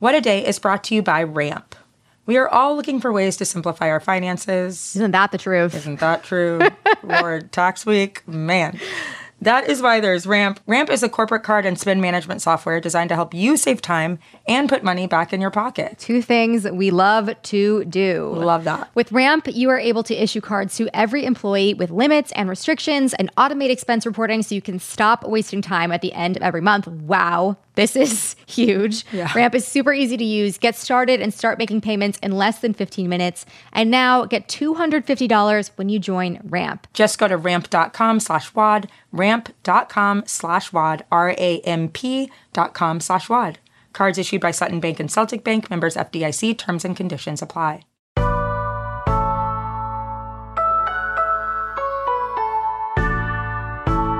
What a Day is brought to you by Ramp. We are all looking for ways to simplify our finances. Isn't that the truth? Isn't that true? Lord, tax week, man. That is why there's Ramp. Ramp is a corporate card and spend management software designed to help you save time and put money back in your pocket. Two things we love to do. Love that. With Ramp, you are able to issue cards to every employee with limits and restrictions and automate expense reporting so you can stop wasting time at the end of every month. Wow. This is huge. Yeah. Ramp is super easy to use. Get started and start making payments in less than 15 minutes. And now get $250 when you join Ramp. Just go to ramp.com slash WAD, ramp.com slash WAD, R-A-M-P dot com slash WAD. Cards issued by Sutton Bank and Celtic Bank, members FDIC, terms and conditions apply.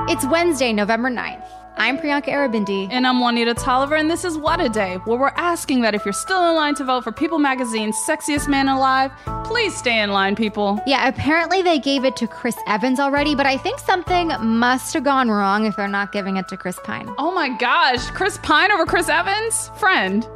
It's Wednesday, November 9th. I'm Priyanka Aribindi. And I'm Juanita Tolliver, and this is What a Day, where we're asking that if you're still in line to vote for People Magazine's Sexiest Man Alive, please stay in line, people. Yeah, apparently they gave it to Chris Evans already, but I think something must have gone wrong if they're not giving it to Chris Pine. Oh my gosh, Chris Pine over Chris Evans? Friend.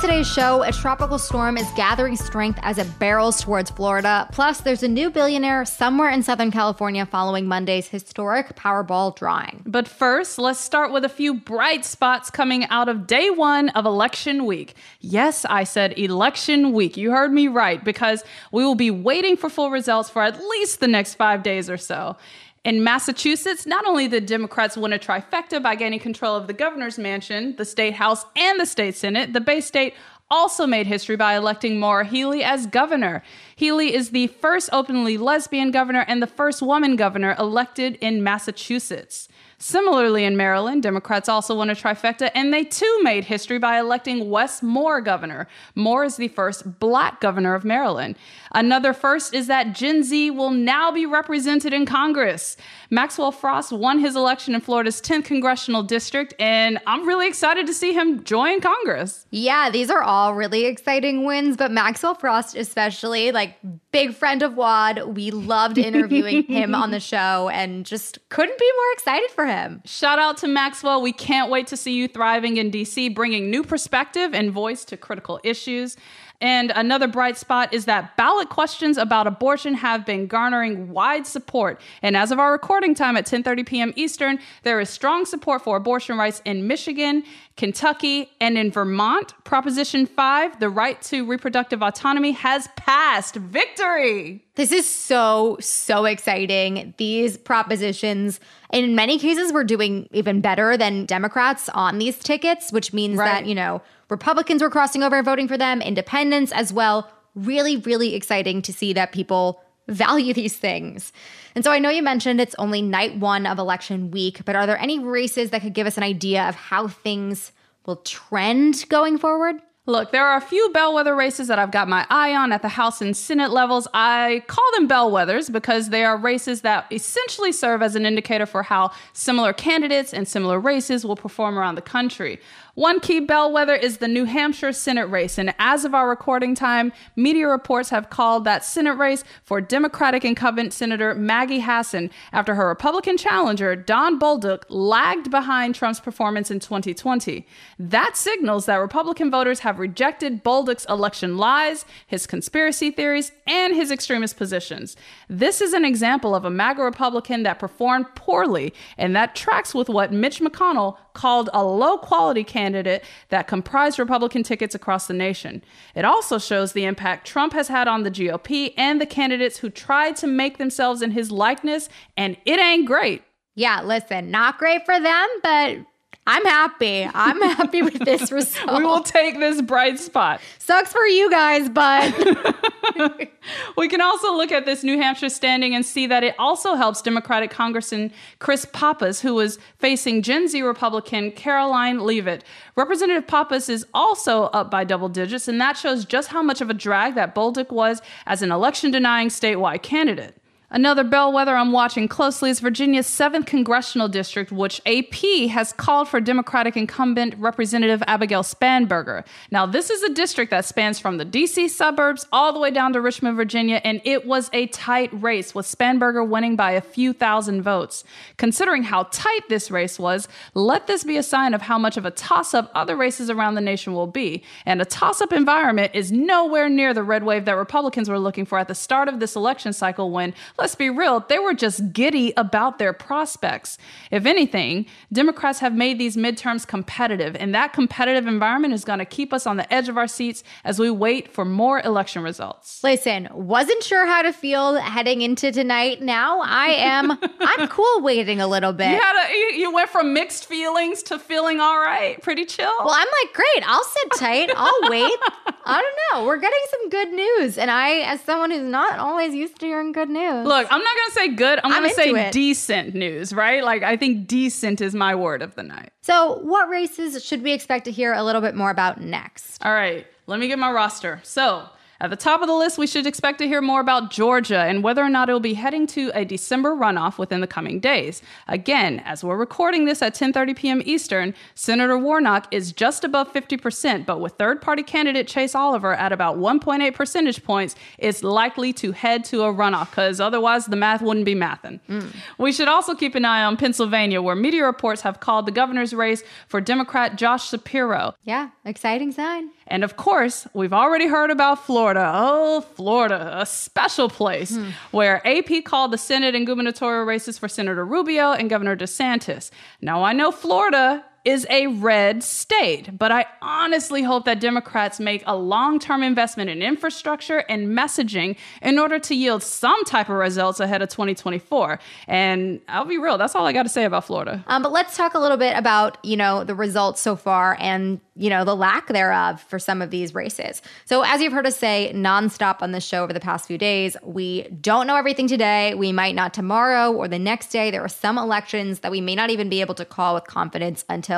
Today's show, a tropical storm is gathering strength as it barrels towards Florida. Plus, there's a new billionaire somewhere in Southern California following Monday's historic Powerball drawing. But first, let's start with a few bright spots coming out of day one of election week. Yes, I said election week. You heard me right, because we will be waiting for full results for at least the next five days or so. In Massachusetts, not only did Democrats win a trifecta by gaining control of the governor's mansion, the state house, and the state senate, the Bay State also made history by electing Maura Healey as governor. Healey is the first openly lesbian governor and the first woman governor elected in Massachusetts. Similarly, in Maryland, Democrats also won a trifecta, and they too made history by electing Wes Moore governor. Moore is the first black governor of Maryland. Another first is that Gen Z will now be represented in Congress. Maxwell Frost won his election in Florida's 10th congressional district, and I'm really excited to see him join Congress. Yeah, these are all really exciting wins, but Maxwell Frost, especially, like, big friend of WAD. We loved interviewing him on the show and just couldn't be more excited for him. Shout out to Maxwell. We can't wait to see you thriving in DC, bringing new perspective and voice to critical issues. And another bright spot is that ballot questions about abortion have been garnering wide support. And as of our recording time at 10:30 p.m. Eastern, there is strong support for abortion rights in Michigan, Kentucky, and in Vermont. Proposition 5, the right to reproductive autonomy has passed. Victory! This is so, so exciting. These propositions, in many cases, we're doing even better than Democrats on these tickets, which means Right. that, you know, Republicans were crossing over and voting for them, independents as well. Really, really exciting to see that people value these things. And so I know you mentioned it's only night one of election week, but are there any races that could give us an idea of how things will trend going forward? Look, there are a few bellwether races that I've got my eye on at the House and Senate levels. I call them bellwethers because they are races that essentially serve as an indicator for how similar candidates and similar races will perform around the country. One key bellwether is the New Hampshire Senate race, and as of our recording time, media reports have called that Senate race for Democratic incumbent Senator Maggie Hassan after her Republican challenger, Don Bolduc, lagged behind Trump's performance in 2020. That signals that Republican voters have rejected Bolduc's election lies, his conspiracy theories, and his extremist positions. This is an example of a MAGA Republican that performed poorly, and that tracks with what Mitch McConnell called a low quality candidate that comprised Republican tickets across the nation. It also shows the impact Trump has had on the GOP and the candidates who tried to make themselves in his likeness, and it ain't great. Yeah, listen, not great for them, but I'm happy. I'm happy with this result. We will take this bright spot. Sucks for you guys, but We can also look at this New Hampshire standing and see that it also helps Democratic Congressman Chris Pappas, who was facing Gen Z Republican Karoline Leavitt. Representative Pappas is also up by double digits, and that shows just how much of a drag that Bolduc was as an election denying statewide candidate. Another bellwether I'm watching closely is Virginia's 7th Congressional District, which AP has called for Democratic incumbent Representative Abigail Spanberger. Now, this is a district that spans from the DC suburbs all the way down to Richmond, Virginia, and it was a tight race, with Spanberger winning by a few thousand votes. Considering how tight this race was, let this be a sign of how much of a toss up other races around the nation will be. And a toss up environment is nowhere near the red wave that Republicans were looking for at the start of this election cycle when let's be real, they were just giddy about their prospects. If anything, Democrats have made these midterms competitive, and that competitive environment is going to keep us on the edge of our seats as we wait for more election results. Listen, wasn't sure how to feel heading into tonight. Now I am. I'm cool waiting a little bit. You, had a, you, you went from mixed feelings to feeling all right, pretty chill. Well, I'm like, great. I'll sit tight. I'll wait. I don't know. We're getting some good news, and I, as someone who's not always used to hearing good news, Look, I'm not gonna say good. I'm, I'm gonna say it. decent news, right? Like I think decent is my word of the night. So, what races should we expect to hear a little bit more about next? All right, let me get my roster. So, at the top of the list, we should expect to hear more about Georgia and whether or not it will be heading to a December runoff within the coming days. Again, as we're recording this at 10:30 p.m. Eastern, Senator Warnock is just above 50%, but with third-party candidate Chase Oliver at about 1.8 percentage points, it's likely to head to a runoff because otherwise the math wouldn't be mathing. Mm. We should also keep an eye on Pennsylvania, where media reports have called the governor's race for Democrat Josh Shapiro. Yeah, exciting sign. And of course, we've already heard about Florida. Oh, Florida, a special place hmm. where AP called the Senate and gubernatorial races for Senator Rubio and Governor DeSantis. Now, I know Florida is a red state, but I honestly hope that Democrats make a long term investment in infrastructure and messaging in order to yield some type of results ahead of 2024. And I'll be real, that's all I got to say about Florida. Um, but let's talk a little bit about you know the results so far and you know the lack thereof for some of these races. So as you've heard us say nonstop on this show over the past few days, we don't know everything today. We might not tomorrow or the next day. There are some elections that we may not even be able to call with confidence until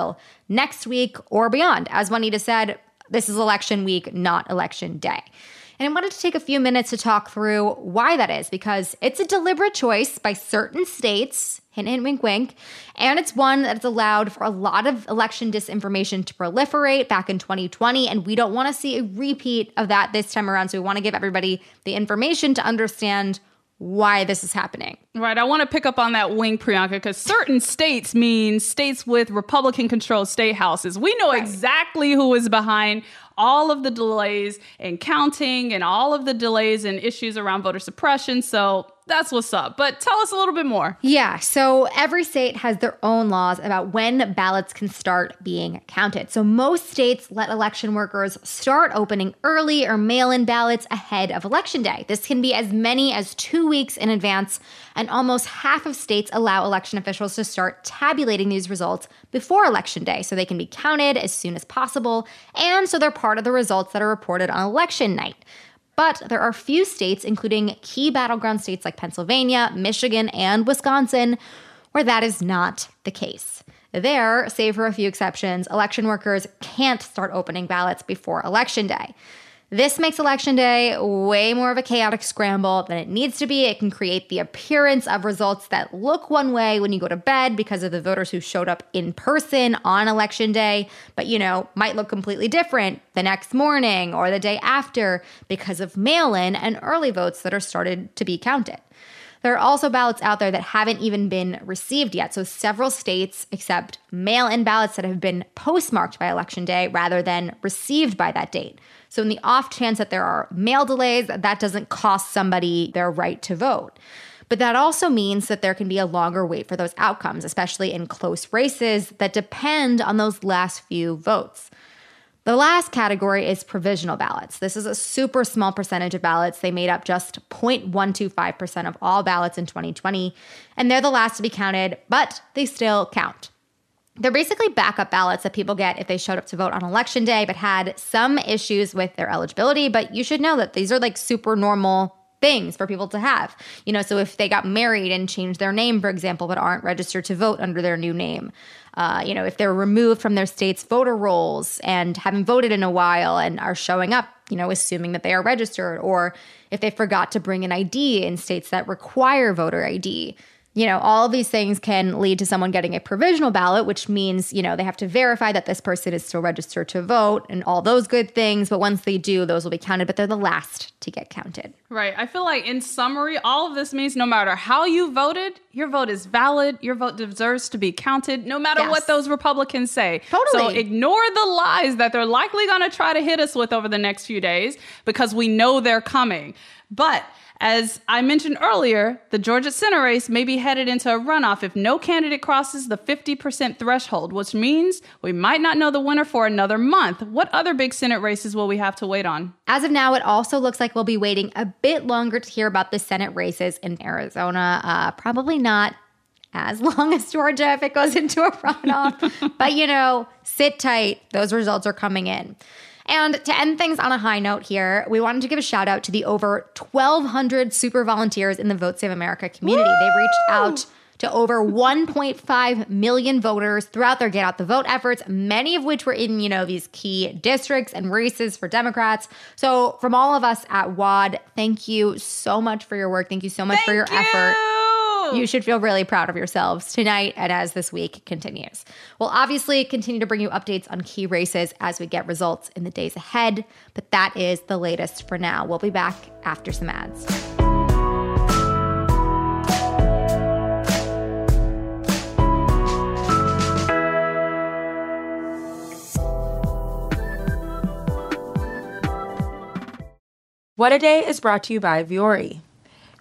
next week or beyond. As Juanita said, this is election week, not election day. And I wanted to take a few minutes to talk through why that is, because it's a deliberate choice by certain states, hint, hint, wink, wink, and it's one that's allowed for a lot of election disinformation to proliferate back in 2020. And we don't want to see a repeat of that this time around. So we want to give everybody the information to understand why this is happening. Right. I want to pick up on that wing, Priyanka, because certain states mean states with Republican controlled state houses. We know exactly who is behind all of the delays in counting and all of the delays and issues around voter suppression. So that's what's up. But tell us a little bit more. Yeah, so every state has their own laws about when ballots can start being counted. So most states let election workers start opening early or mail in ballots ahead of election day. This can be as many as two weeks in advance, and almost half of states allow election officials to start tabulating these results before election day so they can be counted as soon as possible, and so they're part of the results that are reported on election night. But there are few states, including key battleground states like Pennsylvania, Michigan, and Wisconsin, where that is not the case. There, save for a few exceptions, election workers can't start opening ballots before election day. This makes election day way more of a chaotic scramble than it needs to be. It can create the appearance of results that look one way when you go to bed because of the voters who showed up in person on election day, but you know, might look completely different the next morning or the day after because of mail in and early votes that are started to be counted. There are also ballots out there that haven't even been received yet. So several states accept mail in ballots that have been postmarked by election day rather than received by that date. So, in the off chance that there are mail delays, that doesn't cost somebody their right to vote. But that also means that there can be a longer wait for those outcomes, especially in close races that depend on those last few votes. The last category is provisional ballots. This is a super small percentage of ballots. They made up just 0.125% of all ballots in 2020, and they're the last to be counted, but they still count. They're basically backup ballots that people get if they showed up to vote on election day but had some issues with their eligibility. But you should know that these are like super normal things for people to have. You know, so if they got married and changed their name, for example, but aren't registered to vote under their new name, uh, you know, if they're removed from their state's voter rolls and haven't voted in a while and are showing up, you know, assuming that they are registered, or if they forgot to bring an ID in states that require voter ID you know, all of these things can lead to someone getting a provisional ballot, which means, you know, they have to verify that this person is still registered to vote and all those good things. But once they do, those will be counted, but they're the last to get counted. Right. I feel like, in summary, all of this means no matter how you voted, your vote is valid. Your vote deserves to be counted, no matter yes. what those Republicans say. Totally. So ignore the lies that they're likely going to try to hit us with over the next few days because we know they're coming. But as I mentioned earlier, the Georgia Senate race may be headed into a runoff if no candidate crosses the 50% threshold, which means we might not know the winner for another month. What other big Senate races will we have to wait on? As of now, it also looks like we'll be waiting a bit longer to hear about the Senate races in Arizona. Uh, probably not as long as Georgia if it goes into a runoff. but you know, sit tight. Those results are coming in. And to end things on a high note here, we wanted to give a shout out to the over 1,200 super volunteers in the Vote Save America community. Woo! They've reached out to over 1.5 million voters throughout their get out the vote efforts, many of which were in, you know, these key districts and races for Democrats. So, from all of us at WAD, thank you so much for your work. Thank you so much thank for your you. effort. Oh. You should feel really proud of yourselves tonight and as this week continues. We'll obviously continue to bring you updates on key races as we get results in the days ahead, but that is the latest for now. We'll be back after some ads. What a Day is brought to you by Vuori.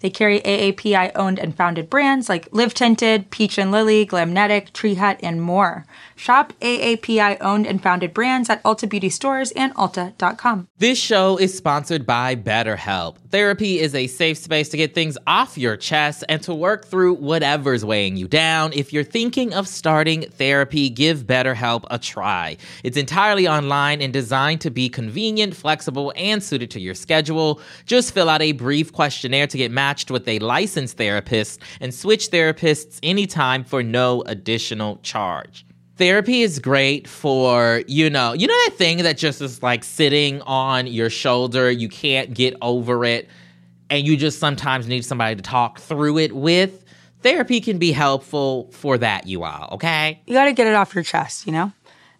They carry AAPI owned and founded brands like Live Tinted, Peach and Lily, Glamnetic, Tree Hut, and more. Shop AAPI owned and founded brands at Ulta Beauty Stores and Ulta.com. This show is sponsored by BetterHelp. Therapy is a safe space to get things off your chest and to work through whatever's weighing you down. If you're thinking of starting therapy, give BetterHelp a try. It's entirely online and designed to be convenient, flexible, and suited to your schedule. Just fill out a brief questionnaire to get matched with a licensed therapist and switch therapists anytime for no additional charge. Therapy is great for you know you know that thing that just is like sitting on your shoulder you can't get over it and you just sometimes need somebody to talk through it with? Therapy can be helpful for that you all okay? You got to get it off your chest you know?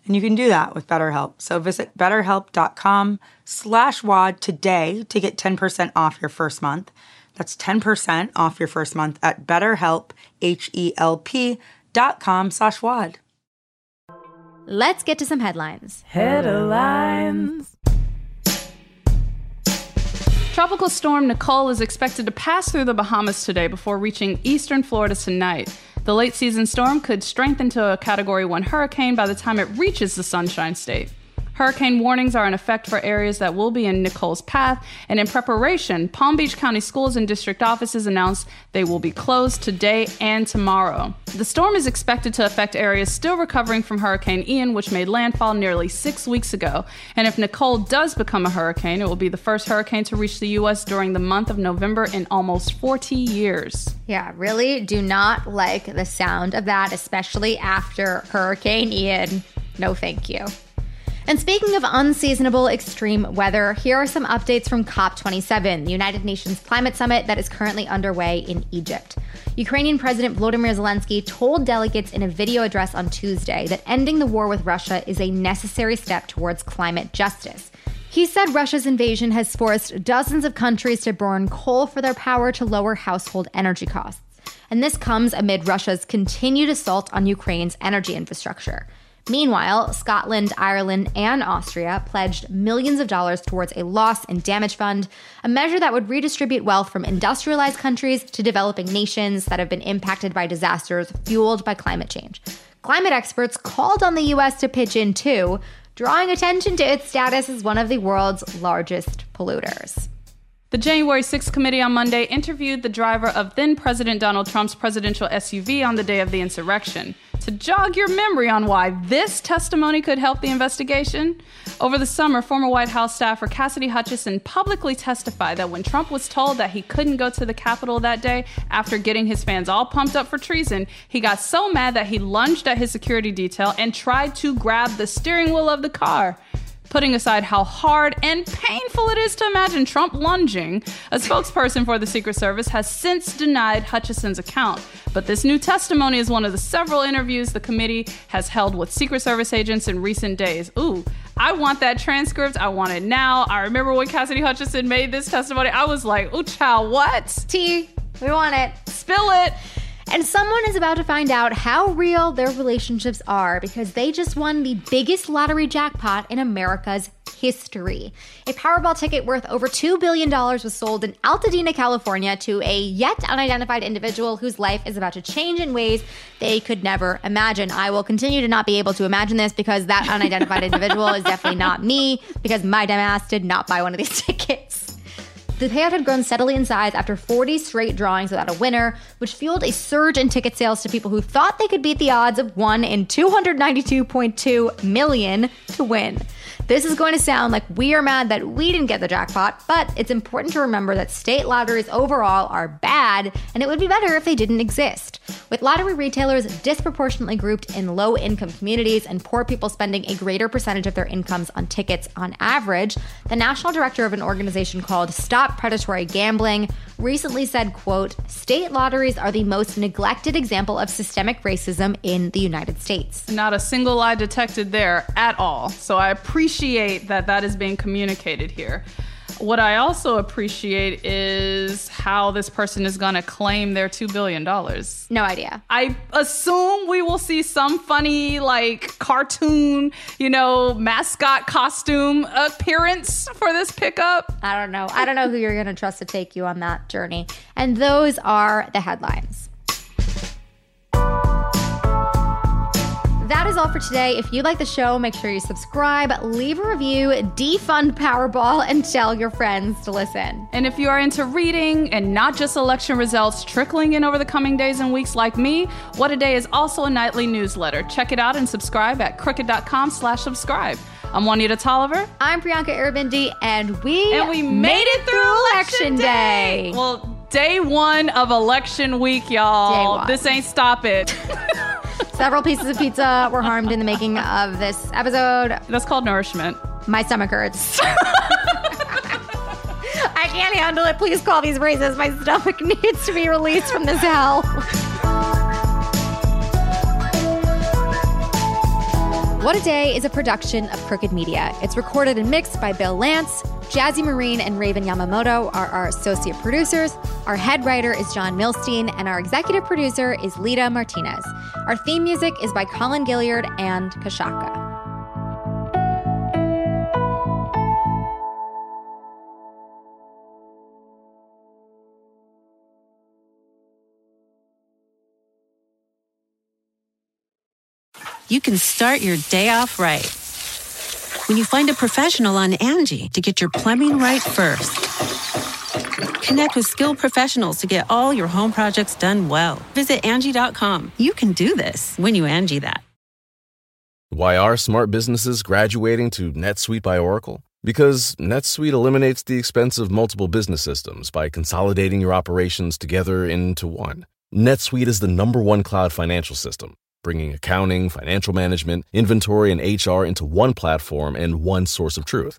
And you can do that with betterhelp. So visit betterhelp.com slash wad today to get 10% off your first month that's 10% off your first month at betterhelp h-e-l-p dot com slash wad Let's get to some headlines. Headlines. Tropical storm Nicole is expected to pass through the Bahamas today before reaching eastern Florida tonight. The late season storm could strengthen to a Category 1 hurricane by the time it reaches the Sunshine State. Hurricane warnings are in effect for areas that will be in Nicole's path, and in preparation, Palm Beach County schools and district offices announced they will be closed today and tomorrow. The storm is expected to affect areas still recovering from Hurricane Ian, which made landfall nearly six weeks ago. And if Nicole does become a hurricane, it will be the first hurricane to reach the U.S. during the month of November in almost 40 years. Yeah, really do not like the sound of that, especially after Hurricane Ian. No, thank you. And speaking of unseasonable extreme weather, here are some updates from COP27, the United Nations climate summit that is currently underway in Egypt. Ukrainian President Volodymyr Zelensky told delegates in a video address on Tuesday that ending the war with Russia is a necessary step towards climate justice. He said Russia's invasion has forced dozens of countries to burn coal for their power to lower household energy costs. And this comes amid Russia's continued assault on Ukraine's energy infrastructure. Meanwhile, Scotland, Ireland, and Austria pledged millions of dollars towards a loss and damage fund, a measure that would redistribute wealth from industrialized countries to developing nations that have been impacted by disasters fueled by climate change. Climate experts called on the US to pitch in too, drawing attention to its status as one of the world's largest polluters. The January 6th committee on Monday interviewed the driver of then President Donald Trump's presidential SUV on the day of the insurrection. To jog your memory on why this testimony could help the investigation, over the summer, former White House staffer Cassidy Hutchinson publicly testified that when Trump was told that he couldn't go to the Capitol that day after getting his fans all pumped up for treason, he got so mad that he lunged at his security detail and tried to grab the steering wheel of the car. Putting aside how hard and painful it is to imagine Trump lunging, a spokesperson for the Secret Service has since denied Hutchinson's account. But this new testimony is one of the several interviews the committee has held with Secret Service agents in recent days. Ooh, I want that transcript. I want it now. I remember when Cassidy Hutchinson made this testimony, I was like, ooh, child, what? T, we want it. Spill it. And someone is about to find out how real their relationships are because they just won the biggest lottery jackpot in America's history. A Powerball ticket worth over $2 billion was sold in Altadena, California to a yet unidentified individual whose life is about to change in ways they could never imagine. I will continue to not be able to imagine this because that unidentified individual is definitely not me because my dumbass did not buy one of these tickets. The payout had grown steadily in size after 40 straight drawings without a winner, which fueled a surge in ticket sales to people who thought they could beat the odds of 1 in 292.2 million to win. This is going to sound like we are mad that we didn't get the jackpot, but it's important to remember that state lotteries overall are bad, and it would be better if they didn't exist. With lottery retailers disproportionately grouped in low income communities and poor people spending a greater percentage of their incomes on tickets on average, the national director of an organization called Stop Predatory Gambling recently said, quote, state lotteries are the most neglected example of systemic racism in the United States. Not a single lie detected there at all. So I appreciate that that is being communicated here. What I also appreciate is how this person is going to claim their $2 billion. No idea. I assume we will see some funny, like, cartoon, you know, mascot costume appearance for this pickup. I don't know. I don't know who you're going to trust to take you on that journey. And those are the headlines. That is all for today. If you like the show, make sure you subscribe, leave a review, defund Powerball, and tell your friends to listen. And if you are into reading and not just election results trickling in over the coming days and weeks like me, What a Day is also a nightly newsletter. Check it out and subscribe at crooked.com slash subscribe. I'm Juanita Tolliver. I'm Priyanka Aribindi, and we And we made it through election day. day. Well, day one of election week, y'all. This ain't stop it. Several pieces of pizza were harmed in the making of this episode. That's called nourishment. My stomach hurts. I can't handle it. Please call these braces. My stomach needs to be released from this hell. What a Day is a production of Crooked Media. It's recorded and mixed by Bill Lance. Jazzy Marine and Raven Yamamoto are our associate producers. Our head writer is John Milstein, and our executive producer is Lita Martinez. Our theme music is by Colin Gilliard and Kashaka. you can start your day off right. When you find a professional on Angie to get your plumbing right first. Connect with skilled professionals to get all your home projects done well. Visit Angie.com. You can do this when you Angie that. Why are smart businesses graduating to NetSuite by Oracle? Because NetSuite eliminates the expense of multiple business systems by consolidating your operations together into one. NetSuite is the number one cloud financial system bringing accounting, financial management, inventory, and HR into one platform and one source of truth.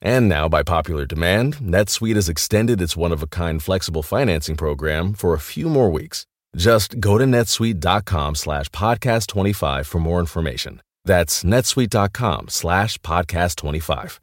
And now, by popular demand, NetSuite has extended its one-of-a-kind flexible financing program for a few more weeks. Just go to netsuite.com slash podcast25 for more information. That's netsuite.com slash podcast25.